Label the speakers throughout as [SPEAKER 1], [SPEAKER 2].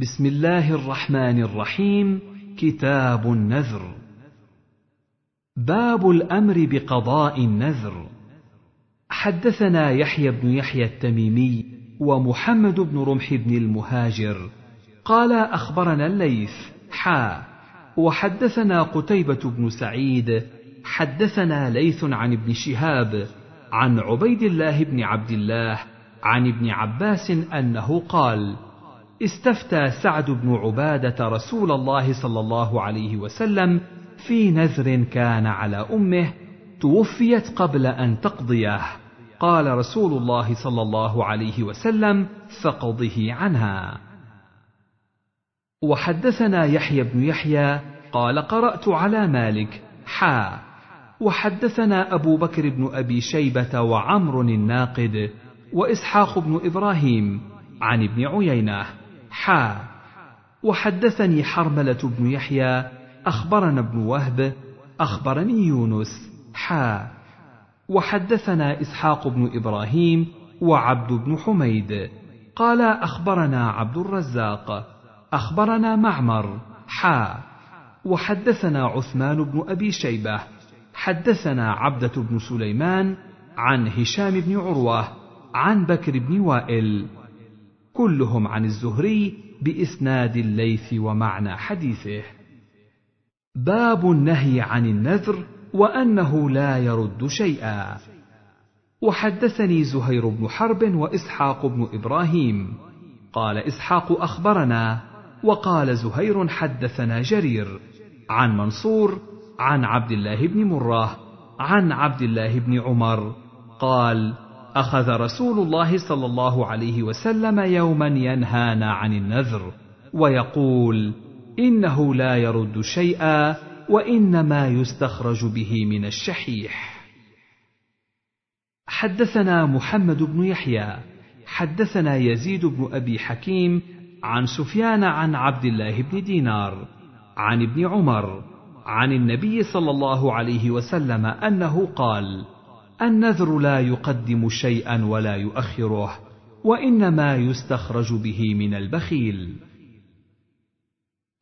[SPEAKER 1] بسم الله الرحمن الرحيم. كتاب النذر. باب الأمر بقضاء النذر. حدثنا يحيى بن يحيى التميمي ومحمد بن رمح بن المهاجر. قال أخبرنا الليث حا. وحدثنا قتيبة بن سعيد. حدثنا ليث عن ابن شهاب عن عبيد الله بن عبد الله عن ابن عباس أنه قال استفتى سعد بن عبادة رسول الله صلى الله عليه وسلم في نذر كان على أمه توفيت قبل أن تقضيه. قال رسول الله صلى الله عليه وسلم فقضه عنها. وحدثنا يحيى بن يحيى قال قرأت على مالك. حا. وحدثنا أبو بكر بن أبي شيبة وعمر الناقد وإسحاق بن إبراهيم عن ابن عيينة. حا وحدثني حرملة بن يحيى أخبرنا ابن وهب أخبرني يونس حا وحدثنا إسحاق بن إبراهيم وعبد بن حميد قال أخبرنا عبد الرزاق أخبرنا معمر حا وحدثنا عثمان بن أبي شيبة حدثنا عبدة بن سليمان عن هشام بن عروة عن بكر بن وائل كلهم عن الزهري بإسناد الليث ومعنى حديثه. باب النهي عن النذر وأنه لا يرد شيئا. وحدثني زهير بن حرب وإسحاق بن إبراهيم. قال إسحاق أخبرنا وقال زهير حدثنا جرير عن منصور عن عبد الله بن مره عن عبد الله بن عمر قال أخذ رسول الله صلى الله عليه وسلم يوما ينهانا عن النذر ويقول إنه لا يرد شيئا وإنما يستخرج به من الشحيح. حدثنا محمد بن يحيى حدثنا يزيد بن أبي حكيم عن سفيان عن عبد الله بن دينار عن ابن عمر عن النبي صلى الله عليه وسلم أنه قال النذر لا يقدم شيئا ولا يؤخره وإنما يستخرج به من البخيل.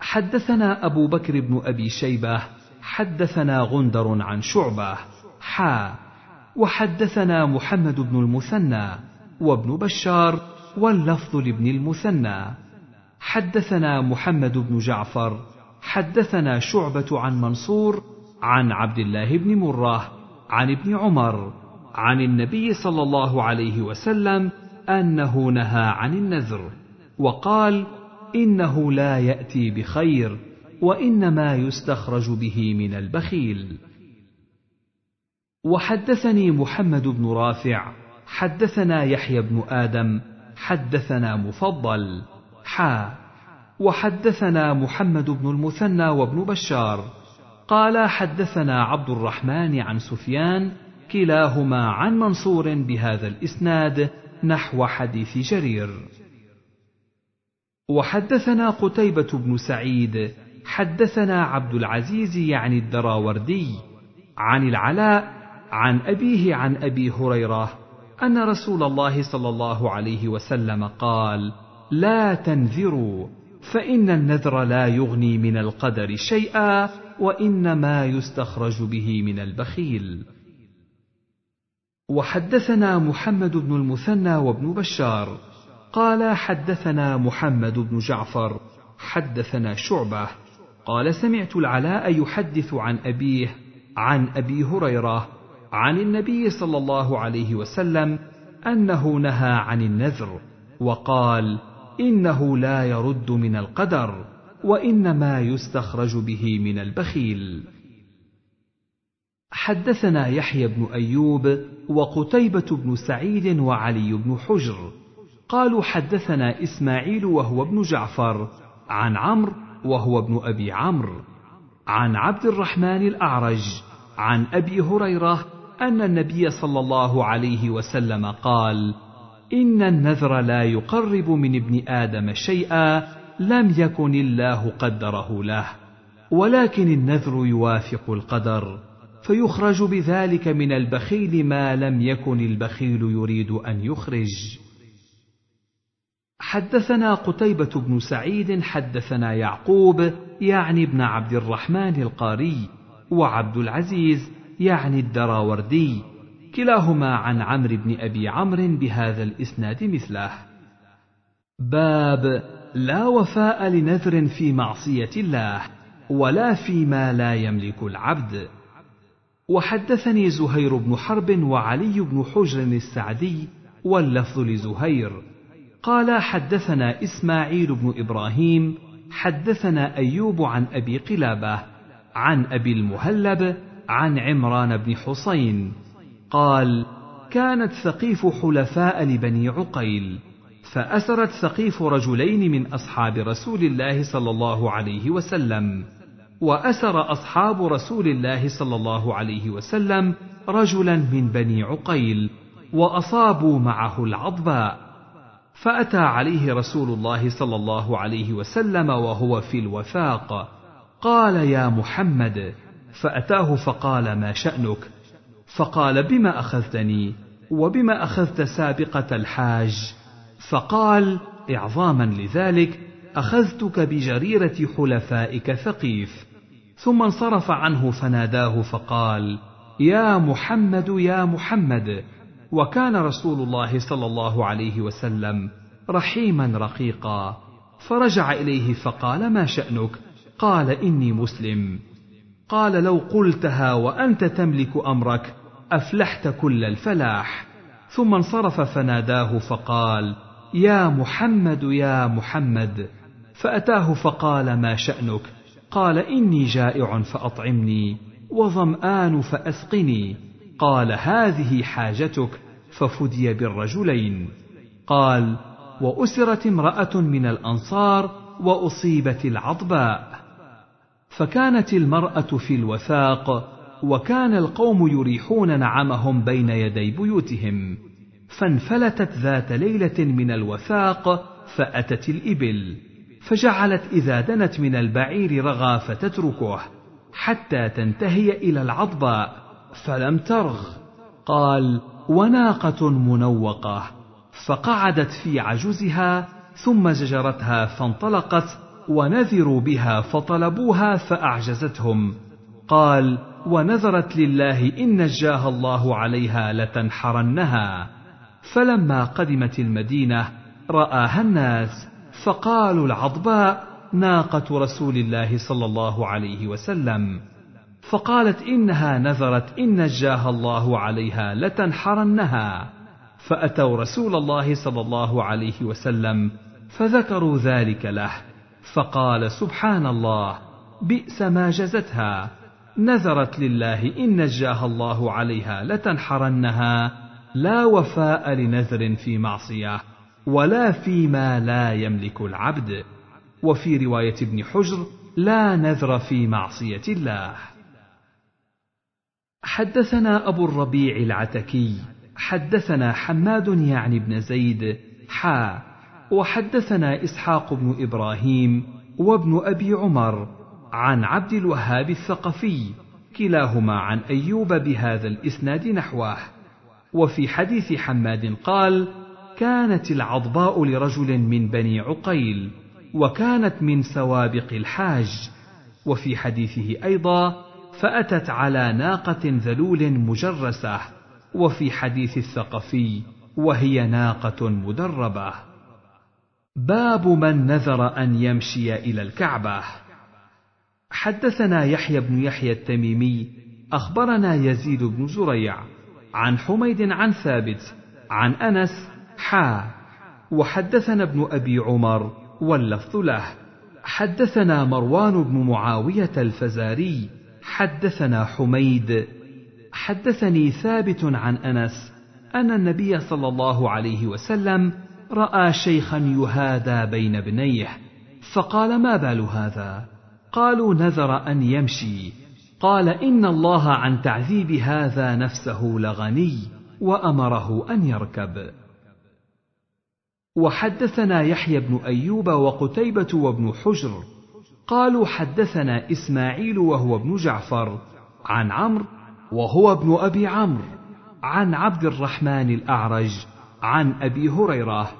[SPEAKER 1] حدثنا أبو بكر بن أبي شيبة حدثنا غندر عن شعبة حا وحدثنا محمد بن المثنى وابن بشار واللفظ لابن المثنى. حدثنا محمد بن جعفر حدثنا شعبة عن منصور عن عبد الله بن مرة عن ابن عمر عن النبي صلى الله عليه وسلم أنه نهى عن النذر وقال إنه لا يأتي بخير وإنما يستخرج به من البخيل. وحدثني محمد بن رافع حدثنا يحيى بن آدم حدثنا مفضل حا وحدثنا محمد بن المثنى وابن بشار قال حدثنا عبد الرحمن عن سفيان كلاهما عن منصور بهذا الإسناد نحو حديث جرير. وحدثنا قتيبة بن سعيد حدثنا عبد العزيز يعني الدراوردي عن العلاء عن أبيه عن أبي هريرة أن رسول الله صلى الله عليه وسلم قال: لا تنذروا فإن النذر لا يغني من القدر شيئا وإنما يستخرج به من البخيل. وحدثنا محمد بن المثنى وابن بشار. قال حدثنا محمد بن جعفر. حدثنا شعبة. قال سمعت العلاء يحدث عن أبيه عن أبي هريرة عن النبي صلى الله عليه وسلم أنه نهى عن النذر وقال إنه لا يرد من القدر وإنما يستخرج به من البخيل. حدثنا يحيى بن أيوب وقتيبة بن سعيد وعلي بن حجر. قالوا حدثنا إسماعيل وهو ابن جعفر عن عمرو وهو ابن أبي عمرو. عن عبد الرحمن الأعرج عن أبي هريرة أن النبي صلى الله عليه وسلم قال إن النذر لا يقرب من ابن آدم شيئا لم يكن الله قدره له ولكن النذر يوافق القدر فيخرج بذلك من البخيل ما لم يكن البخيل يريد أن يخرج. حدثنا قتيبة بن سعيد حدثنا يعقوب يعني ابن عبد الرحمن القاري وعبد العزيز يعني الدراوردي. كلاهما عن عمرو بن أبي عمرو بهذا الإسناد مثله. باب لا وفاء لنذر في معصية الله ولا فيما لا يملك العبد. وحدثني زهير بن حرب وعلي بن حجر السعدي واللفظ لزهير. قال حدثنا إسماعيل بن إبراهيم حدثنا أيوب عن أبي قلابة عن أبي المهلب عن عمران بن حسين. قال كانت ثقيف حلفاء لبني عقيل فأسرت ثقيف رجلين من أصحاب رسول الله صلى الله عليه وسلم. وأسر أصحاب رسول الله صلى الله عليه وسلم رجلا من بني عقيل وأصابوا معه العضباء. فأتى عليه رسول الله صلى الله عليه وسلم وهو في الوثاق قال يا محمد. فأتاه فقال ما شأنك؟ فقال بما أخذتني وبما أخذت سابقة الحاج؟ فقال إعظاما لذلك أخذتك بجريرة حلفائك ثقيف. ثم انصرف عنه فناداه فقال يا محمد يا محمد. وكان رسول الله صلى الله عليه وسلم رحيما رقيقا. فرجع إليه فقال ما شأنك؟ قال إني مسلم. قال لو قلتها وأنت تملك أمرك أفلحت كل الفلاح. ثم انصرف فناداه فقال يا محمد يا محمد. فأتاه فقال ما شأنك؟ قال إني جائع فأطعمني وظمآن فأسقني. قال هذه حاجتك. ففدي بالرجلين. قال وأسرت امرأة من الأنصار وأصيبت العضباء. فكانت المرأة في الوثاق وكان القوم يريحون نعمهم بين يدي بيوتهم فانفلتت ذات ليلة من الوثاق فأتت الإبل فجعلت إذا دنت من البعير رغى فتتركه حتى تنتهي إلى العضباء فلم ترغ. قال وناقة منوقة فقعدت في عجزها ثم زجرتها فانطلقت ونذروا بها فطلبوها فأعجزتهم. قال ونذرت لله إن نجاها الله عليها لتنحرنها. فلما قدمت المدينة رآها الناس فقالوا العضباء ناقة رسول الله صلى الله عليه وسلم. فقالت إنها نذرت إن نجاها الله عليها لتنحرنها. فأتوا رسول الله صلى الله عليه وسلم فذكروا ذلك له فقال سبحان الله بئس ما جزتها. نذرت لله إن نجاها الله عليها لتنحرنها لا وفاء لنذر في معصية ولا فيما لا يملك العبد. وفي رواية ابن حجر لا نذر في معصية الله. حدثنا أبو الربيع العتكي حدثنا حماد يعني بن زيد حا وحدثنا إسحاق بن إبراهيم وابن أبي عمر عن عبد الوهاب الثقفي كلاهما عن أيوب بهذا الإسناد نحوه. وفي حديث حماد قال كانت العضباء لرجل من بني عقيل وكانت من سوابق الحاج وفي حديثه أيضا فأتت على ناقة ذلول مجرسة وفي حديث الثقفي وهي ناقة مدربة باب من نذر أن يمشي إلى الكعبة. حدثنا يحيى بن يحيى التميمي أخبرنا يزيد بن زريع عن حميد عن ثابت عن أنس حا وحدثنا ابن أبي عمر واللفظ له. حدثنا مروان بن معاوية الفزاري حدثنا حميد. حدثني ثابت عن أنس أن النبي صلى الله عليه وسلم رأى شيخا يهادى بين ابنيه فقال ما بال هذا؟ قالوا نذر أن يمشي. قال إن الله عن تعذيب هذا نفسه لغني وأمره أن يركب. وحدثنا يحيى بن أيوب وقتيبة وابن حجر. قالوا حدثنا إسماعيل وهو ابن جعفر عن عمرو وهو ابن أبي عمرو عن عبد الرحمن الأعرج عن أبي هريرة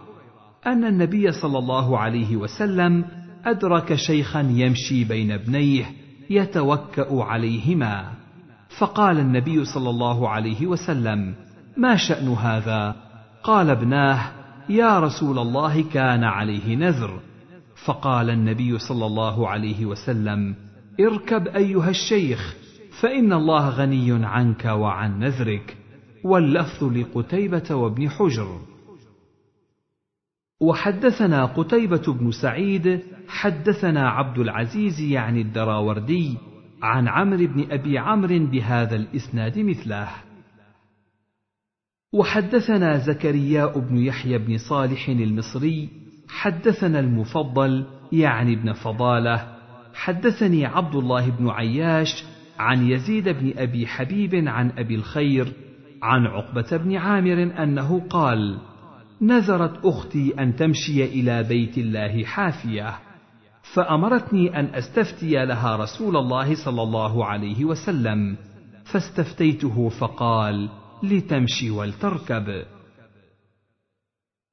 [SPEAKER 1] أن النبي صلى الله عليه وسلم أدرك شيخا يمشي بين ابنيه يتوكأ عليهما. فقال النبي صلى الله عليه وسلم ما شأن هذا؟ قال ابناه يا رسول الله كان عليه نذر. فقال النبي صلى الله عليه وسلم اركب أيها الشيخ فإن الله غني عنك وعن نذرك واللفظ لقتيبة وابن حجر. وحدثنا قتيبة بن سعيد حدثنا عبد العزيز يعني الدراوردي عن عمرو بن أبي عمرو بهذا الإسناد مثله. وحدثنا زكرياء بن يحيى بن صالح المصري حدثنا المفضل يعني ابن فضالة. حدثني عبد الله بن عياش عن يزيد بن أبي حبيب عن أبي الخير عن عقبة بن عامر أنه قال: نذرت أختي أن تمشي إلى بيت الله حافية فأمرتني أن أستفتي لها رسول الله صلى الله عليه وسلم فاستفتيته فقال لتمشي ولتركب.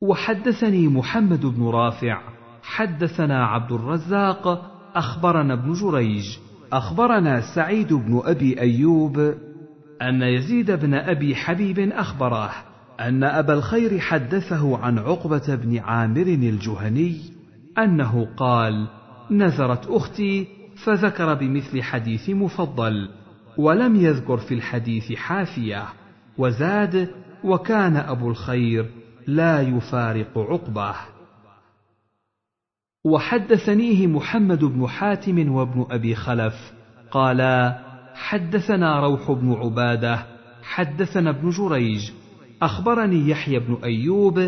[SPEAKER 1] وحدثني محمد بن رافع حدثنا عبد الرزاق أخبرنا ابن جريج أخبرنا سعيد بن أبي أيوب أن يزيد بن أبي حبيب اخبره أن أبا الخير حدثه عن عقبة بن عامر الجهني أنه قال نذرت أختي فذكر بمثل حديث مفضل ولم يذكر في الحديث حافية وزاد وكان أبو الخير لا يفارق عقبه وحدثنيه محمد بن حاتم وابن أبي خلف قالا حدثنا روح بن عبادة حدثنا ابن جريج أخبرني يحيى بن أيوب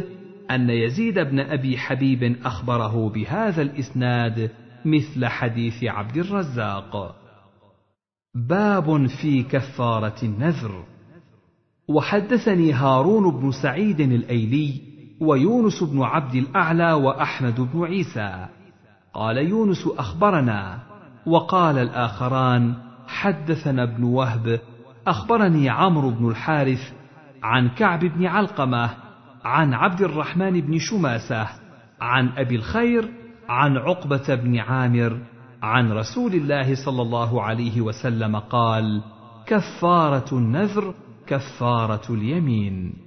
[SPEAKER 1] أن يزيد بن أبي حبيب أخبره بهذا الإسناد مثل حديث عبد الرزاق. باب في كفارة النذر. وحدثني هارون بن سعيد الأيلي ويونس بن عبد الأعلى وأحمد بن عيسى. قال يونس أخبرنا وقال الآخران حدثنا ابن وهب أخبرني عمرو بن الحارث عن كعب بن علقمة عن عبد الرحمن بن شماسة عن أبي الخير عن عقبة بن عامر عن رسول الله صلى الله عليه وسلم قال كفارة النذر كفارة اليمين.